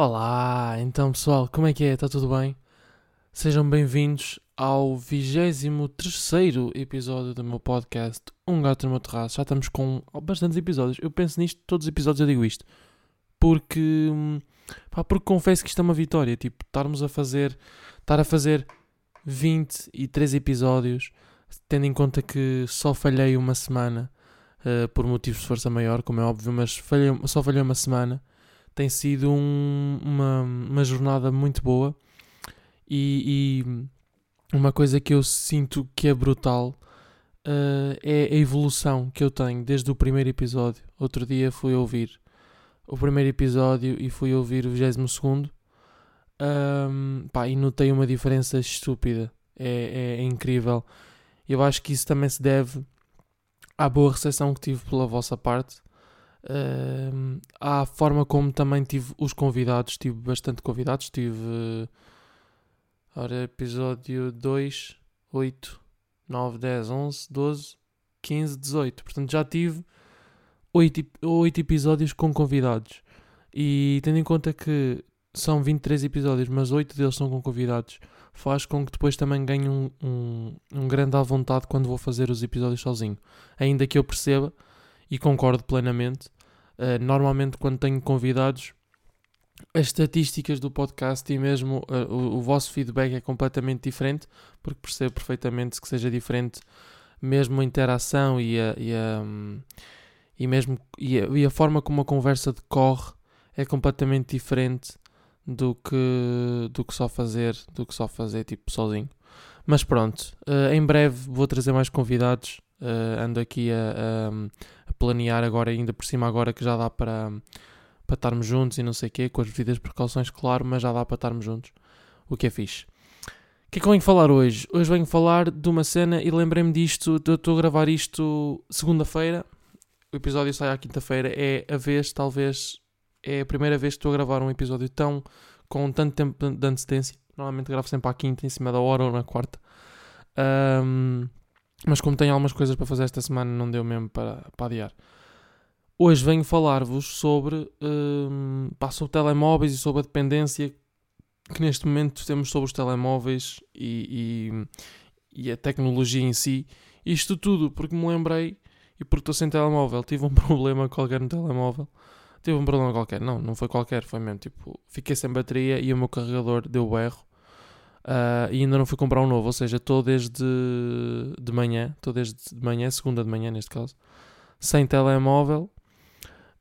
Olá, então pessoal, como é que é? Está tudo bem? Sejam bem-vindos ao 23 episódio do meu podcast Um Gato no meu terraço. Já estamos com bastantes episódios. Eu penso nisto, todos os episódios eu digo isto. Porque, pá, porque confesso que isto é uma vitória. Tipo, estarmos a fazer, estar a fazer 23 episódios, tendo em conta que só falhei uma semana uh, por motivos de força maior, como é óbvio, mas falhei, só falhei uma semana tem sido um, uma, uma jornada muito boa e, e, uma coisa que eu sinto que é brutal uh, é a evolução que eu tenho desde o primeiro episódio. Outro dia fui ouvir o primeiro episódio e fui ouvir o 22 segundo um, e notei uma diferença estúpida. É, é, é incrível. Eu acho que isso também se deve à boa recepção que tive pela vossa parte Uh, à forma como também tive os convidados, tive bastante convidados, tive ora, episódio 2, 8, 9, 10, 11, 12, 15, 18. Portanto, já tive 8, 8 episódios com convidados. E tendo em conta que são 23 episódios, mas 8 deles são com convidados, faz com que depois também ganhe um, um, um grande à vontade quando vou fazer os episódios sozinho. Ainda que eu perceba e concordo plenamente. Uh, normalmente, quando tenho convidados, as estatísticas do podcast e mesmo uh, o, o, vosso feedback é completamente diferente, porque percebo perfeitamente que seja diferente, mesmo a interação e a, e a, e mesmo, e a, e a forma como a conversa decorre é completamente diferente do que, do que só fazer, do que só fazer tipo sozinho. Mas pronto, uh, em breve vou trazer mais convidados. Uh, ando aqui a, planear agora, ainda por cima agora que já dá para, para estarmos juntos e não sei o quê, com as devidas precauções, claro, mas já dá para estarmos juntos, o que é fixe. O que é que eu venho falar hoje? Hoje venho falar de uma cena e lembrei-me disto, eu estou a gravar isto segunda-feira, o episódio sai à quinta-feira, é a vez, talvez, é a primeira vez que estou a gravar um episódio tão, com tanto tempo de antecedência, normalmente gravo sempre à quinta, em cima da hora ou na quarta, um, mas como tenho algumas coisas para fazer esta semana, não deu mesmo para, para adiar. Hoje venho falar-vos sobre, um, pá, sobre telemóveis e sobre a dependência que neste momento temos sobre os telemóveis e, e, e a tecnologia em si. Isto tudo porque me lembrei e porque estou sem telemóvel. Tive um problema qualquer no telemóvel. Tive um problema qualquer. Não, não foi qualquer. Foi mesmo tipo, fiquei sem bateria e o meu carregador deu berro. Uh, e ainda não fui comprar um novo, ou seja, estou desde de manhã, estou desde de manhã, segunda de manhã neste caso, sem telemóvel,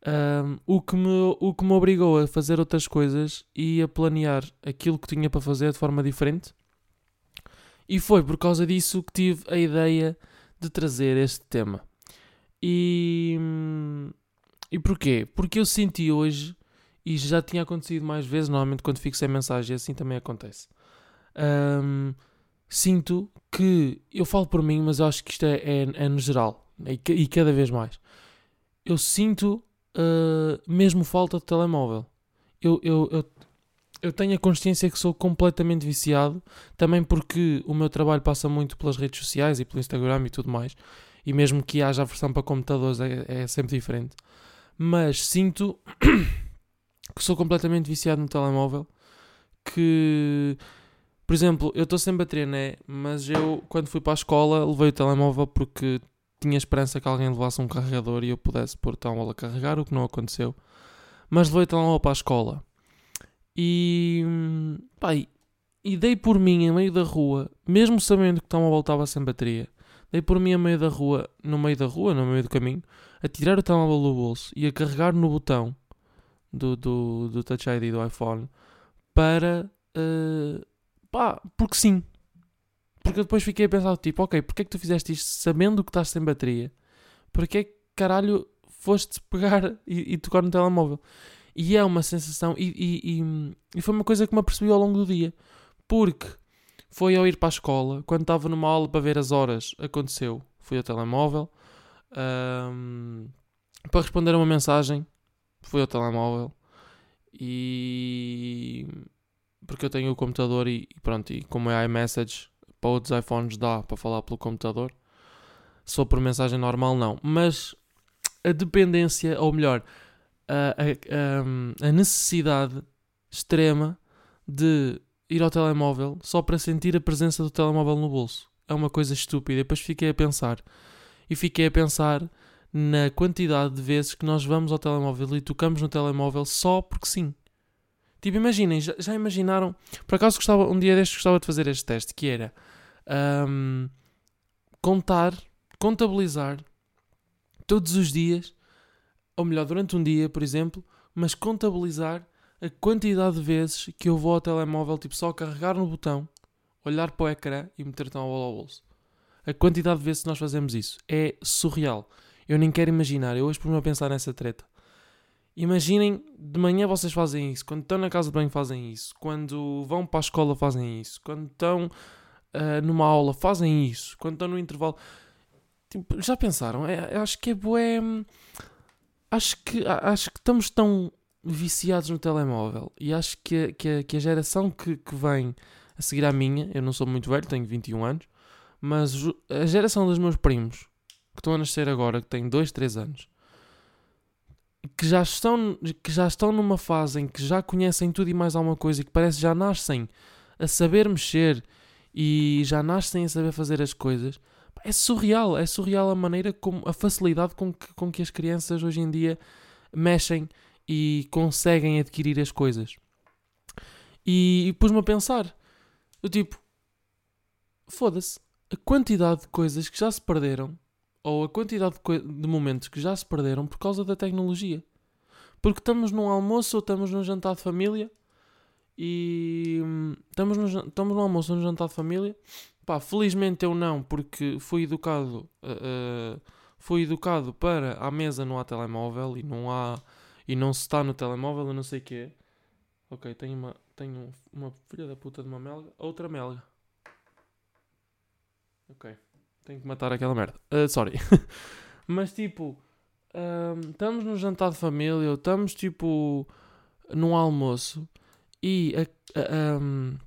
um, o, que me, o que me obrigou a fazer outras coisas e a planear aquilo que tinha para fazer de forma diferente. E foi por causa disso que tive a ideia de trazer este tema. E, e porquê? Porque eu senti hoje, e já tinha acontecido mais vezes, normalmente quando fico sem mensagem assim também acontece um, sinto que eu falo por mim, mas acho que isto é, é, é no geral e, e, cada vez mais. Eu sinto uh, mesmo falta de telemóvel. Eu, eu, eu, eu tenho a consciência que sou completamente viciado, também porque o meu trabalho passa muito pelas redes sociais e pelo Instagram e tudo mais, e mesmo que haja a versão para computadores é, é sempre diferente. Mas sinto que sou completamente viciado no telemóvel, que por exemplo, eu estou sem bateria, né? Mas eu, quando fui para a escola, levei o telemóvel porque tinha esperança que alguém levasse um carregador e eu pudesse pôr o telemóvel a carregar, o que não aconteceu. Mas levei o telemóvel para a escola. E. Pá, e dei por mim em meio da rua, mesmo sabendo que o telemóvel estava sem bateria, dei por mim a meio da rua, no meio da rua, no meio do caminho, a tirar o telemóvel do bolso e a carregar no botão do, do, do Touch ID do iPhone para. Uh, Pá, porque sim. Porque depois fiquei a pensar, tipo, ok, porque é que tu fizeste isto sabendo que estás sem bateria? Porque é que caralho foste pegar e, e, tocar no telemóvel? E é uma sensação, e, e, e, foi uma coisa que me apercebi ao longo do dia. Porque foi ao ir para a escola, quando estava numa aula para ver as horas, aconteceu. Fui ao telemóvel. Um, para responder a uma mensagem, fui ao telemóvel. E porque eu tenho o computador e, pronto, e como é iMessage, para outros iPhones dá para falar pelo computador. For por mensagem normal, não. Mas a dependência, ou melhor, a, a, a necessidade extrema de ir ao telemóvel só para sentir a presença do telemóvel no bolso. É uma coisa estúpida. Depois fiquei a pensar. E fiquei a pensar na quantidade de vezes que nós vamos ao telemóvel e tocamos no telemóvel só porque sim. Tipo, imaginem, já, já imaginaram? Por acaso gostava, um dia destes gostava de fazer este teste, que era um, contar, contabilizar todos os dias, ou melhor, durante um dia, por exemplo, mas contabilizar a quantidade de vezes que eu vou ao telemóvel, tipo, só carregar no botão, olhar para o ecrã e meter bola ao bolso. A quantidade de vezes que nós fazemos isso é surreal. Eu nem quero imaginar. Eu hoje por-me a pensar nessa treta. Imaginem, de manhã vocês fazem isso, quando estão na casa de banho fazem isso, quando vão para a escola fazem isso, quando estão uh, numa aula fazem isso, quando estão no intervalo. Tipo, já pensaram? É, acho que é bué. Acho que, acho que estamos tão viciados no telemóvel e acho que, a, que, que a geração que, que vem a seguir à minha, eu não sou muito velho, tenho 21 anos, mas a geração dos meus primos que estão a nascer agora, que têm 2, 3 anos, que já, estão, que já estão numa fase em que já conhecem tudo e mais alguma coisa e que parece que já nascem a saber mexer e já nascem a saber fazer as coisas, é surreal, é surreal a maneira como, a facilidade com que, com que as crianças hoje em dia mexem e conseguem adquirir as coisas. E, e pus-me a pensar, o tipo, foda-se, a quantidade de coisas que já se perderam, ou a quantidade de, de, momentos que já se perderam por causa da tecnologia. Porque estamos num almoço ou estamos num jantar de família e hum, estamos, estamos num almoço ou num jantar de família. Pá, felizmente eu não, porque fui educado, uh, fui educado para à mesa não há telemóvel e não há e não se está no telemóvel, eu não sei o quê. Ok, tenho uma, tenho uma filha da puta de uma melga, outra melga. Ok. Tenho que matar aquela merda. Uh, sorry. Mas tipo, estamos no jantar de família, ou estamos tipo num almoço e a, a, um,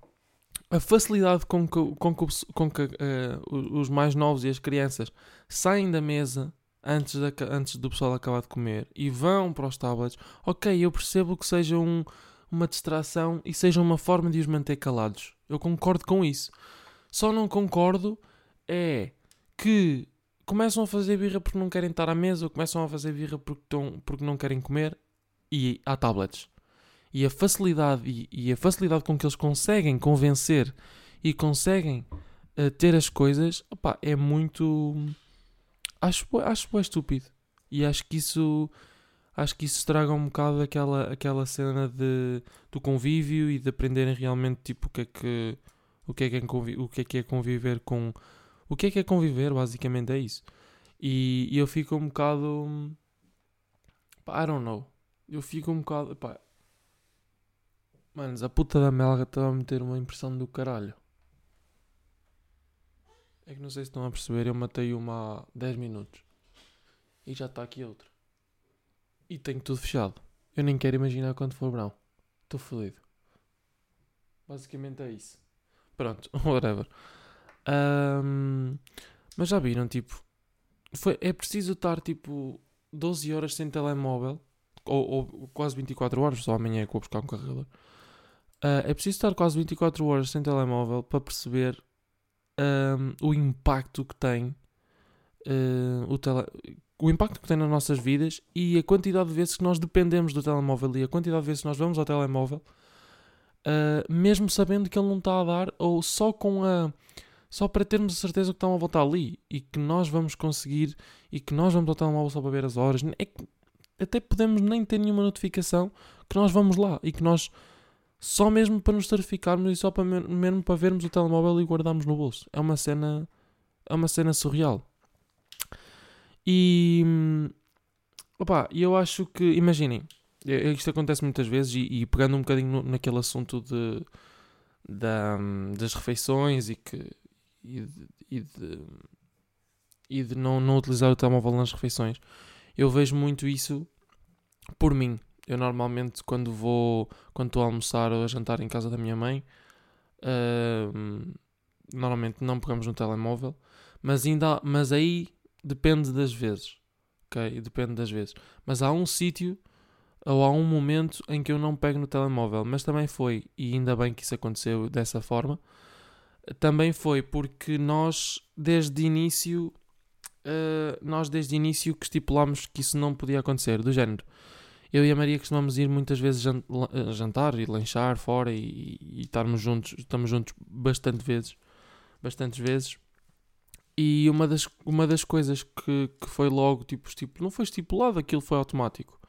a facilidade com que, com que, com que uh, os mais novos e as crianças saem da mesa antes, da, antes do pessoal acabar de comer e vão para os tablets, ok, eu percebo que seja um, uma distração e seja uma forma de os manter calados. Eu concordo com isso. Só não concordo é que começam a fazer birra porque não querem estar à mesa ou começam a fazer birra porque, estão, porque não querem comer e há tablets. E a facilidade e, e a facilidade com que eles conseguem convencer e conseguem uh, ter as coisas é muito acho, acho bem estúpido. E acho que isso acho que isso estraga um bocado aquela, aquela cena de, do convívio e de aprenderem realmente tipo o que é que o que é que é, o que é, que é conviver com o que é que é conviver, basicamente é isso. E, e eu fico um bocado. Pá, I don't know. Eu fico um bocado. Pá. Manos, a puta da melga estava a meter uma impressão do caralho. É que não sei se estão a perceber, eu matei uma há 10 minutos. E já está aqui outra. E tenho tudo fechado. Eu nem quero imaginar quando for verão. Estou fodido. Basicamente é isso. Pronto, whatever. Um, mas já viram, tipo, foi, é preciso estar tipo 12 horas sem telemóvel, ou, ou quase 24 horas, só amanhã é que vou buscar um carregador. Uh, é preciso estar quase 24 horas sem telemóvel para perceber um, o impacto que tem uh, o, tele, o impacto que tem nas nossas vidas e a quantidade de vezes que nós dependemos do telemóvel e a quantidade de vezes que nós vamos ao telemóvel, uh, mesmo sabendo que ele não está a dar, ou só com a só para termos a certeza que estão a voltar ali e que nós vamos conseguir e que nós vamos ao telemóvel só para ver as horas. É que até podemos nem ter nenhuma notificação que nós vamos lá e que nós só mesmo para nos certificarmos e só para mesmo para vermos o telemóvel e guardarmos no bolso. É uma cena é uma cena surreal. E opa, eu acho que imaginem, isto acontece muitas vezes e, e pegando um bocadinho no, naquele assunto de, da, das refeições e que e de, e de, e de não, não utilizar o telemóvel nas refeições. Eu vejo muito isso por mim. Eu normalmente quando vou, quando estou a almoçar ou a jantar em casa da minha mãe, uh, normalmente não pegamos no telemóvel, mas ainda, mas aí depende das vezes, ok? Depende das vezes. Mas há um sítio ou há um momento em que eu não pego no telemóvel, mas também foi, e ainda bem que isso aconteceu dessa forma, também foi porque nós desde início uh, nós desde início que estipulámos que isso não podia acontecer, do género. Eu e a Maria costumamos ir muitas vezes eh, jantar e lanchar fora e, e estarmos juntos, estamos juntos bastante vezes, bastantes vezes. E uma das, uma das coisas que, que foi logo, tipo, tipo, não foi estipulado, aquilo foi automático.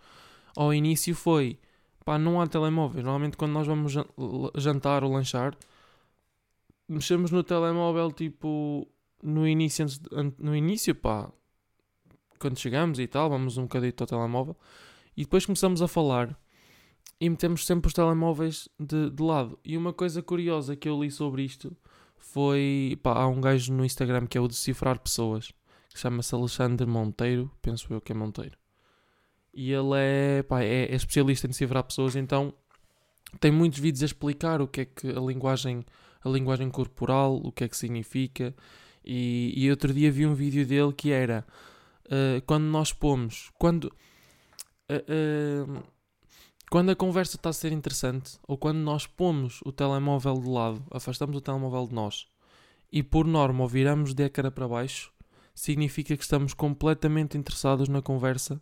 Ao início foi, pá, não há telemóveis. Normalmente quando nós vamos jantar ou lanchar, mexemos no telemóvel, tipo, no início, no início, pá, quando chegamos e tal, vamos um bocadito ao telemóvel e depois começamos a falar e metemos sempre os telemóveis de, de lado. E uma coisa curiosa que eu li sobre isto foi, pá, há um gajo no Instagram que é o Decifrar Pessoas, que chama-se Alexandre Monteiro, penso eu que é Monteiro. E ele é, pá, é, é especialista em decifrar pessoas, então tem muitos vídeos a explicar o que é que a linguagem, a linguagem corporal, o que é que significa e, e outro dia vi um vídeo dele que era uh, quando nós pomos, quando, uh, uh, quando a conversa está a ser interessante, ou quando nós pomos o telemóvel de lado, afastamos o telemóvel de nós e por norma o viramos de cara para baixo, significa que estamos completamente interessados na conversa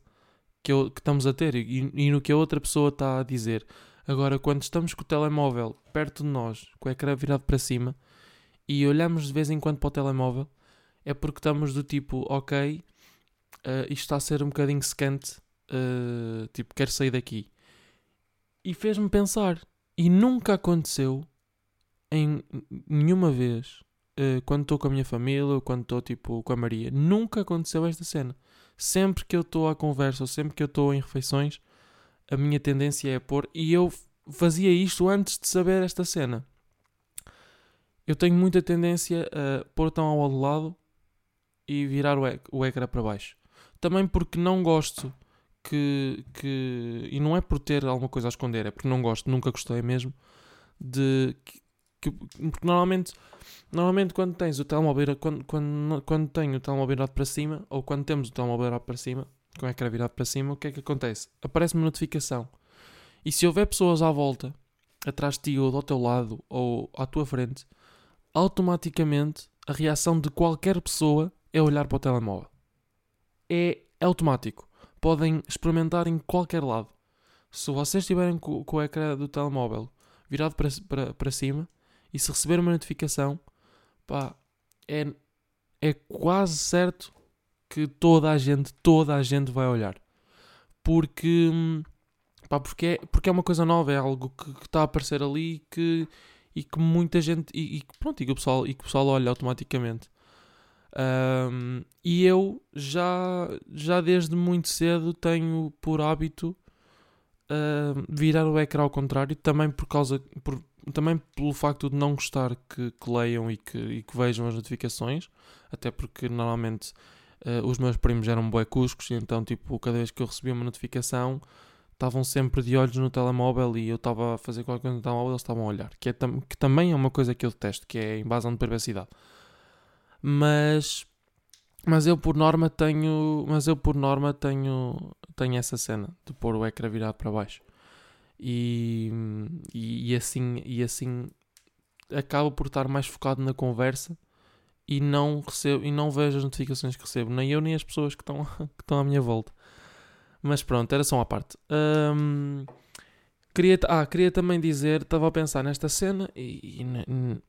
que, eu, que estamos a ter e, e, no que a outra pessoa está a dizer. Agora, quando estamos com o telemóvel perto de nós, com o ecrã virado para cima, e olhamos de vez em quando para o telemóvel, é porque estamos do tipo, ok, uh, isto está a ser um bocadinho secante, uh, tipo, quero sair daqui. E fez-me pensar, e nunca aconteceu em nenhuma vez, uh, quando estou com a minha família ou quando estou tipo com a Maria, nunca aconteceu esta cena. Sempre que eu estou à conversa ou sempre que eu estou em refeições, a minha tendência é pôr, e eu fazia isto antes de saber esta cena eu tenho muita tendência a pôr tão ao lado e virar o, o ecrã para baixo. Também porque não gosto que, que. E não é por ter alguma coisa a esconder, é porque não gosto, nunca gostei mesmo. De. Que, porque normalmente. Normalmente quando tens o telemóvel. Quando, quando, quando tenho o telemóvel virado para cima, ou quando temos o telemóvel virado para cima, com o ecrã virado para cima, o que é que acontece? Aparece-me notificação. E se houver pessoas à volta, atrás de ti ou ao teu lado, ou à tua frente, automaticamente a reação de qualquer pessoa é olhar para o telemóvel. É automático. Podem experimentar em qualquer lado. Se vocês estiverem com, com o ecrã do telemóvel virado para, para, para cima e se receber uma notificação, pá, é, é quase certo que toda a gente, toda a gente vai olhar. Porque, pá, porque, é, porque é uma coisa nova, é algo que, está a aparecer ali que e que muita gente e, e pronto, e que o pessoal, e que o pessoal olha automaticamente. Um, e eu já, já desde muito cedo tenho por hábito uh, virar o ecrã ao contrário, também por causa por, também pelo facto de não gostar que, que leiam e que, e que, vejam as notificações, até porque normalmente uh, os meus primos eram bué cuscos, e então tipo, cada vez que eu recebia uma notificação estavam sempre de olhos no telemóvel e eu estava a fazer qualquer coisa no telemóvel eles estavam a olhar. Que, é tam que também é uma coisa que eu detesto, que é invasão de privacidade. Mas, mas eu por norma tenho, mas eu por norma tenho, tenho essa cena de pôr o ecrã virado para baixo. E, e, e assim, e assim acabo por estar mais focado na conversa e não recebo e não vejo as notificações que recebo, nem eu nem as pessoas que estão, que estão à minha volta. Mas pronto, era só uma parte. Um, queria, ah, queria também dizer, estava a pensar nesta cena e, e na,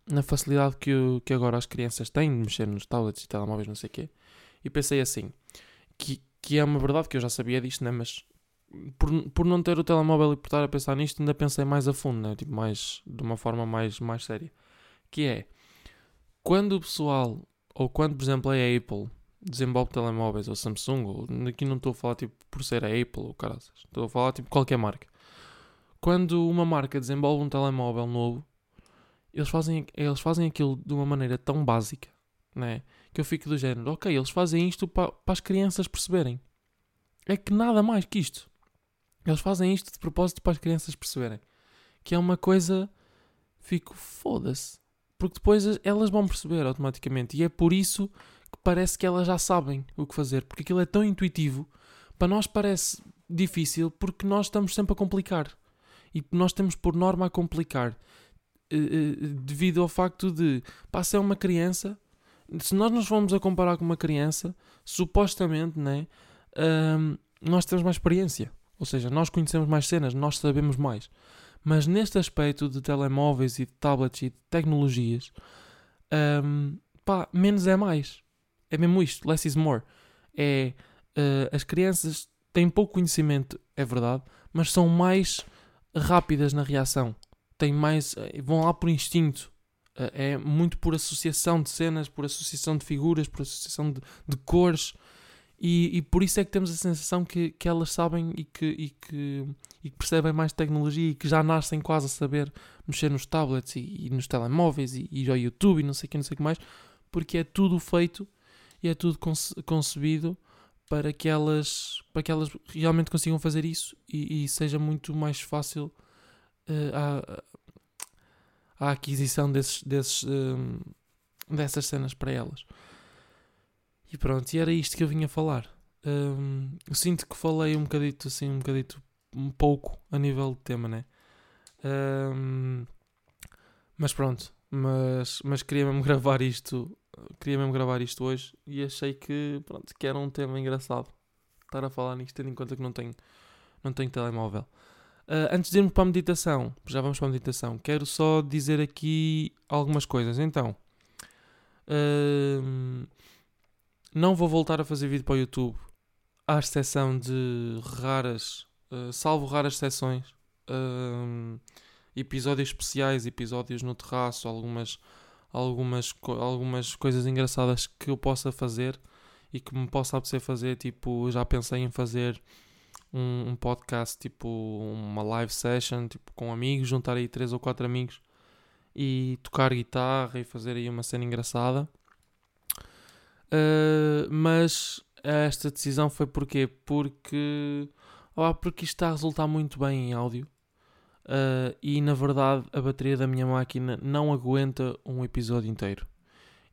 na, facilidade que, que agora as crianças têm de mexer nos tablets e telemóveis, não sei o quê. E pensei assim, que, que é uma verdade que eu já sabia disto, né? mas por, por não ter o telemóvel e por estar a pensar nisto, ainda pensei mais a fundo, né? tipo, mais, de uma forma mais, mais séria. Que é, quando o pessoal, ou quando, por exemplo, a Apple desenvolve telemóveis ou Samsung, ou, aqui não estou a falar tipo por ser a Apple ou caras, estou a falar tipo qualquer marca. Quando uma marca desenvolve um telemóvel novo, eles fazem, eles fazem aquilo de uma maneira tão básica, né? Que eu fico do género, ok, eles fazem isto para, para as crianças perceberem. É que nada mais que isto. Eles fazem isto de propósito para as crianças perceberem. Que é uma coisa. Fico, foda-se. Porque depois elas vão perceber automaticamente. E é por isso que parece que elas já sabem o que fazer, porque aquilo é tão intuitivo. Para nós parece, difícil porque nós estamos sempre a complicar. E nós temos por norma a complicar. Uh, uh, devido ao facto de, pá, se é uma criança, se nós nos formos a comparar com uma criança, supostamente, né, um, nós temos mais experiência. Ou seja, nós conhecemos mais cenas, nós sabemos mais. Mas neste aspecto de telemóveis e de tablets e de tecnologias, um, pá, menos é mais. É mesmo isto, less is more. É, uh, as crianças têm pouco conhecimento, é verdade, mas são mais rápidas na reação. Têm mais, eh, vão lá por instinto. Uh, é muito por associação de cenas, por associação de figuras, por associação de, de cores. E, e, por isso é que temos a sensação que, que elas sabem e que, e, que, e que percebem mais tecnologia e que já nascem quase a saber mexer nos tablets e, e nos telemóveis e, e ao YouTube e não sei o que, não sei que mais, porque é tudo feito e é tudo conce concebido para que elas, para que elas realmente consigam fazer isso e, seja muito mais fácil uh, a, a aquisição desses, desses, uh, dessas cenas para elas. E pronto, e era isto que eu vinha falar. Um, eu sinto que falei um bocadito assim, um bocadito um pouco a nível de tema, né? Um, mas pronto, mas, mas queria mesmo gravar isto, queria mesmo gravar isto hoje e achei que, pronto, que era um tema engraçado estar a falar nisto, tendo em conta que não tenho, não tenho telemóvel. Uh, antes de irmos para a meditação, já vamos para a meditação, quero só dizer aqui algumas coisas. Então, uh, não vou voltar a fazer vídeo para o YouTube, à exceção de raras, uh, salvo raras sessões, uh, episódios especiais, episódios no terraço, algumas, algumas, algumas coisas engraçadas que eu possa fazer e que me possa apetecer fazer. Tipo, já pensei em fazer um, um, podcast, tipo uma live session, tipo com amigos, juntar aí três ou quatro amigos e tocar guitarra e fazer aí uma cena engraçada. Uh, mas esta decisão foi porquê? Porque, oh, porque isto está a resultar muito bem em áudio. Uh, e na verdade a bateria da minha máquina não aguenta um episódio inteiro.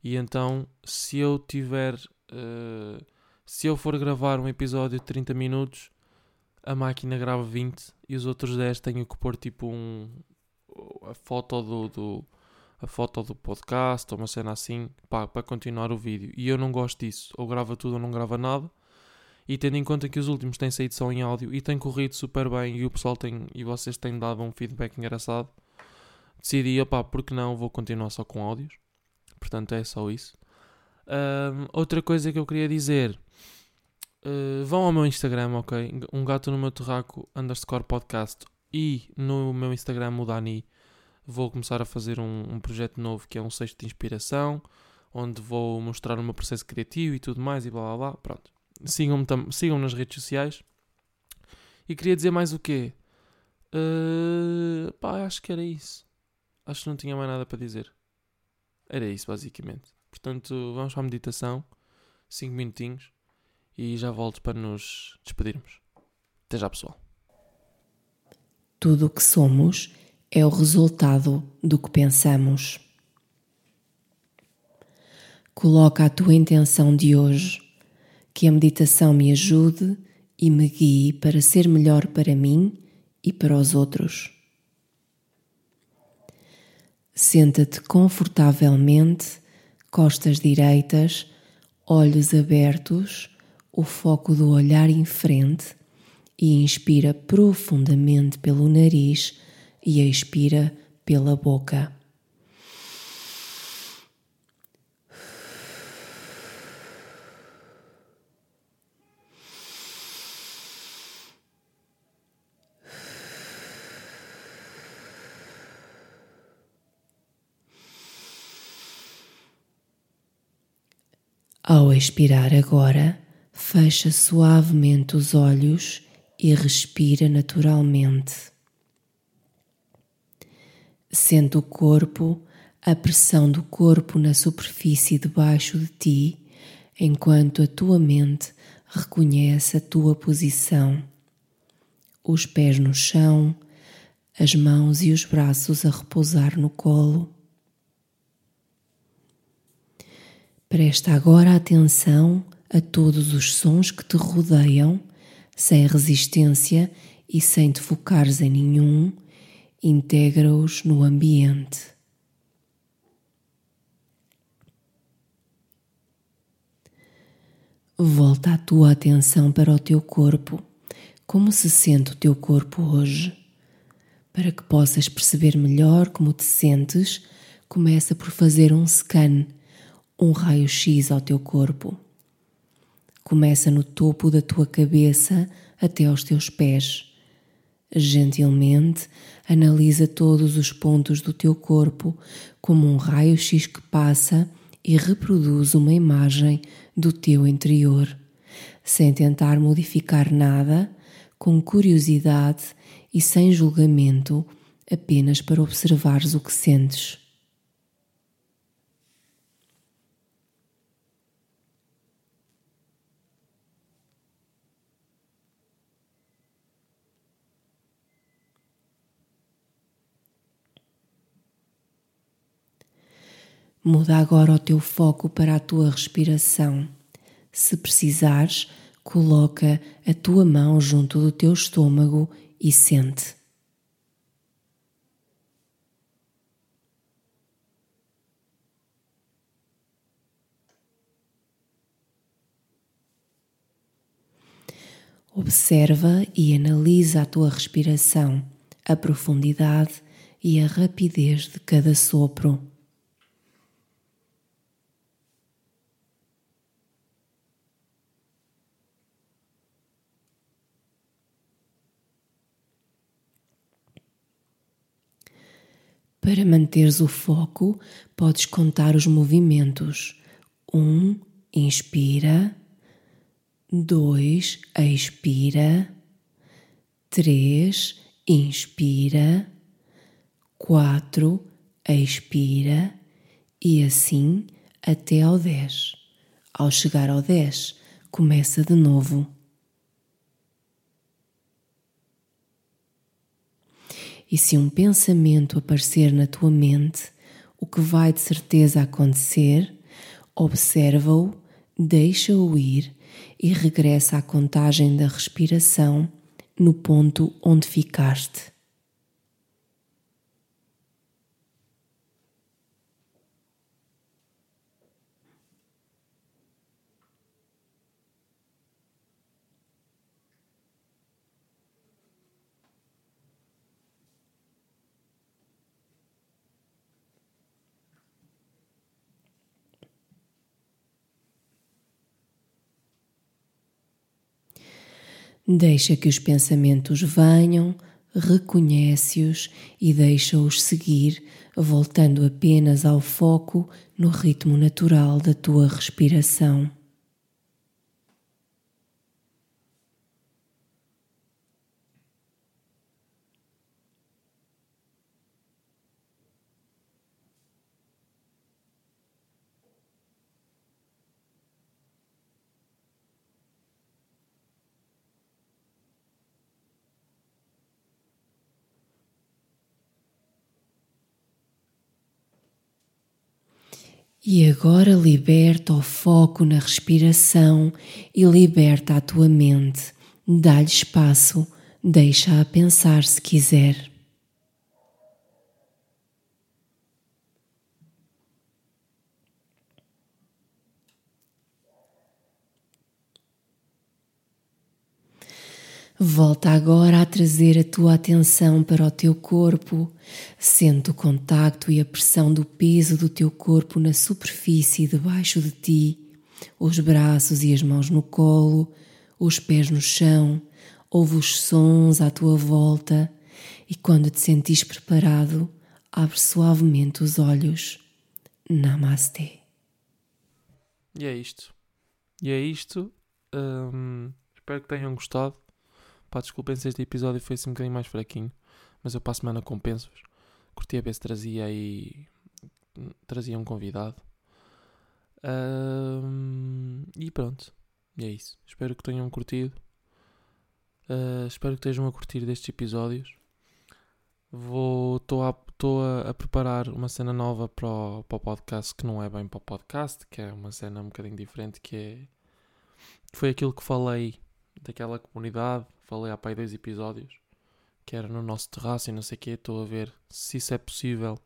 E então, se eu tiver. Uh, se eu for gravar um episódio de 30 minutos, a máquina grava 20 e os outros 10 tenho que pôr tipo um. a foto do, do a foto do podcast ou uma cena assim para continuar o vídeo. E eu não gosto disso. Ou grava tudo ou não grava nada. E tendo em conta que os últimos têm saído só em áudio e têm corrido super bem e o pessoal tem e vocês têm dado um feedback engraçado, decidi, opá, porque não vou continuar só com áudios. Portanto, é só isso. Um, outra coisa que eu queria dizer. Uh, vão ao meu Instagram, ok? Um gato no meu terraco underscore podcast e no meu Instagram o Dani vou começar a fazer um, um, projeto novo que é um sexto de inspiração, onde vou mostrar o meu processo criativo e tudo mais e blá blá blá. Pronto. Sigam-me sigam nas redes sociais. E queria dizer mais o quê? Uh, pá, acho que era isso. Acho que não tinha mais nada para dizer. Era isso, basicamente. Portanto, vamos para a meditação. 5 minutinhos. E já volto para nos despedirmos. Até já, pessoal. Tudo o que somos é o resultado do que pensamos. Coloca a tua intenção de hoje, que a meditação me ajude e me guie para ser melhor para mim e para os outros. Senta-te confortavelmente, costas direitas, olhos abertos, o foco do olhar em frente e inspira profundamente pelo nariz e expira pela boca. Ao expirar agora, fecha suavemente os olhos e respira naturalmente. Sente o corpo, a pressão do corpo na superfície debaixo de ti, enquanto a tua mente reconhece a tua posição. Os pés no chão, as mãos e os braços a repousar no colo. Presta agora atenção a todos os sons que te rodeiam, sem resistência e sem te focares em nenhum, integra-os no ambiente. Volta a tua atenção para o teu corpo. Como se sente o teu corpo hoje? Para que possas perceber melhor como te sentes, começa por fazer um scan, um raio-x ao teu corpo. Começa no topo da tua cabeça até aos teus pés. Gentilmente analisa todos os pontos do teu corpo como um raio-x que passa e reproduz uma imagem do teu interior, sem tentar modificar nada, com curiosidade e sem julgamento, apenas para observares o que sentes. Muda agora o teu foco para a tua respiração. Se precisares, coloca a tua mão junto do teu estômago e sente. Observa e analisa a tua respiração, a profundidade e a rapidez de cada sopro. Para manteres o foco, podes contar os movimentos. Um, inspira. Dois, expira. Três, inspira. Quatro, expira. E assim até ao dez. Ao chegar ao dez, começa de novo. E se um pensamento aparecer na tua mente, o que vai de certeza acontecer, observa-o, deixa-o ir e regressa à contagem da respiração no ponto onde ficaste. Deixa que os pensamentos venham, reconhece-os e deixa-os seguir, voltando apenas ao foco no ritmo natural da tua respiração. E agora liberta o foco na respiração e liberta a tua mente. Dá-lhe espaço, deixa-a pensar se quiser. Volta agora a trazer a tua atenção para o teu corpo. Sente o contacto e a pressão do peso do teu corpo na superfície debaixo de ti, os braços e as mãos no colo, os pés no chão, ouve os sons à tua volta e quando te sentires preparado, abre suavemente os olhos. Namastê. E é isto. E é isto. Hum, espero que tenham gostado. Pá, desculpem se este episódio foi assim um bocadinho mais fraquinho, mas eu para a semana compenso-vos. Curti a ver se trazia aí. trazia um convidado. Uh, e pronto, e é isso. Espero que tenham curtido. Uh, espero que estejam a curtir destes episódios. Vou. Estou a, a, a, preparar uma cena nova para o, para o podcast que não é bem para o podcast, que é uma cena um bocadinho diferente, que é. Foi aquilo que falei daquela comunidade. Falei há pai dois episódios. Que era no nosso terraço e não sei o quê. Estou a ver se isso é possível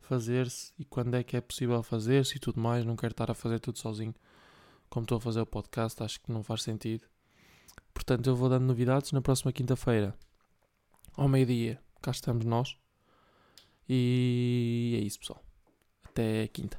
fazer-se e quando é que é possível fazer-se e tudo mais. Não quero estar a fazer tudo sozinho. Como estou a fazer o podcast, acho que não faz sentido. Portanto, eu vou dando novidades na próxima quinta-feira. Ao meio-dia, cá estamos nós. E é isso, pessoal. Até quinta.